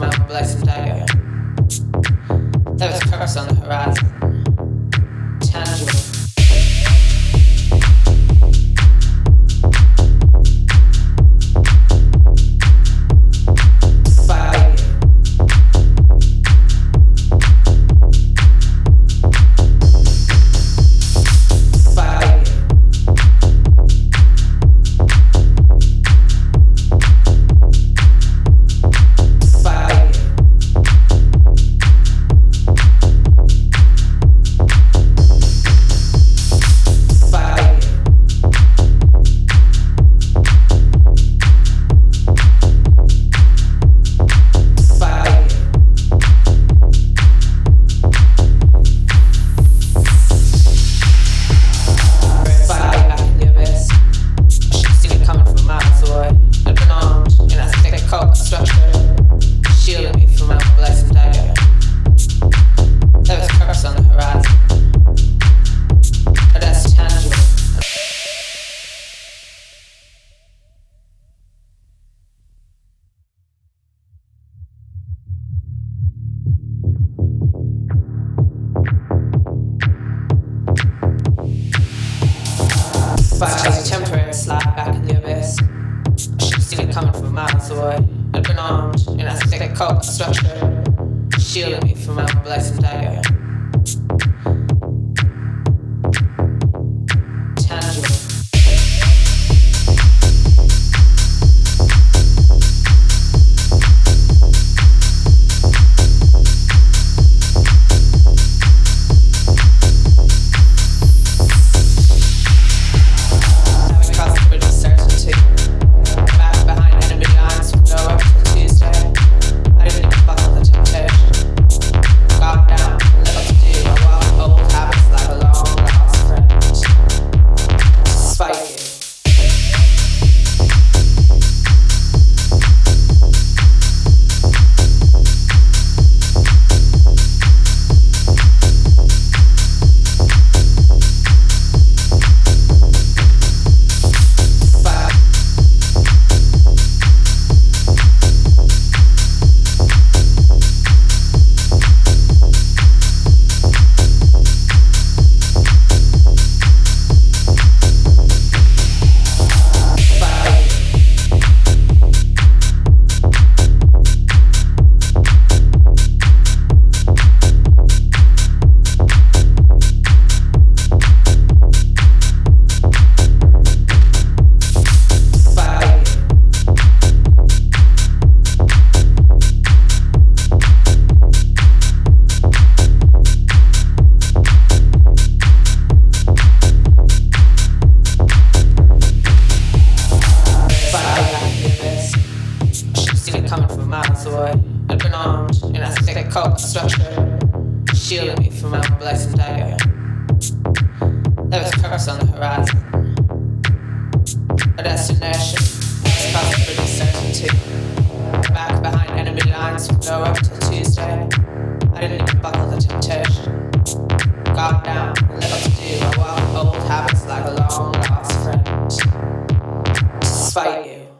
my blessed dagger. There was purpose on the horizon, tangible. cult structure, shielding me from my blessed dagger. cult structure, shielding me from my blessing dagger. There was purpose on the horizon. But that's inertia, that's possible certainty. Back behind enemy lines would go up till Tuesday. I didn't even buckle the temptation. Got down, little to do, I walked old habits like a long lost friend. Despite you.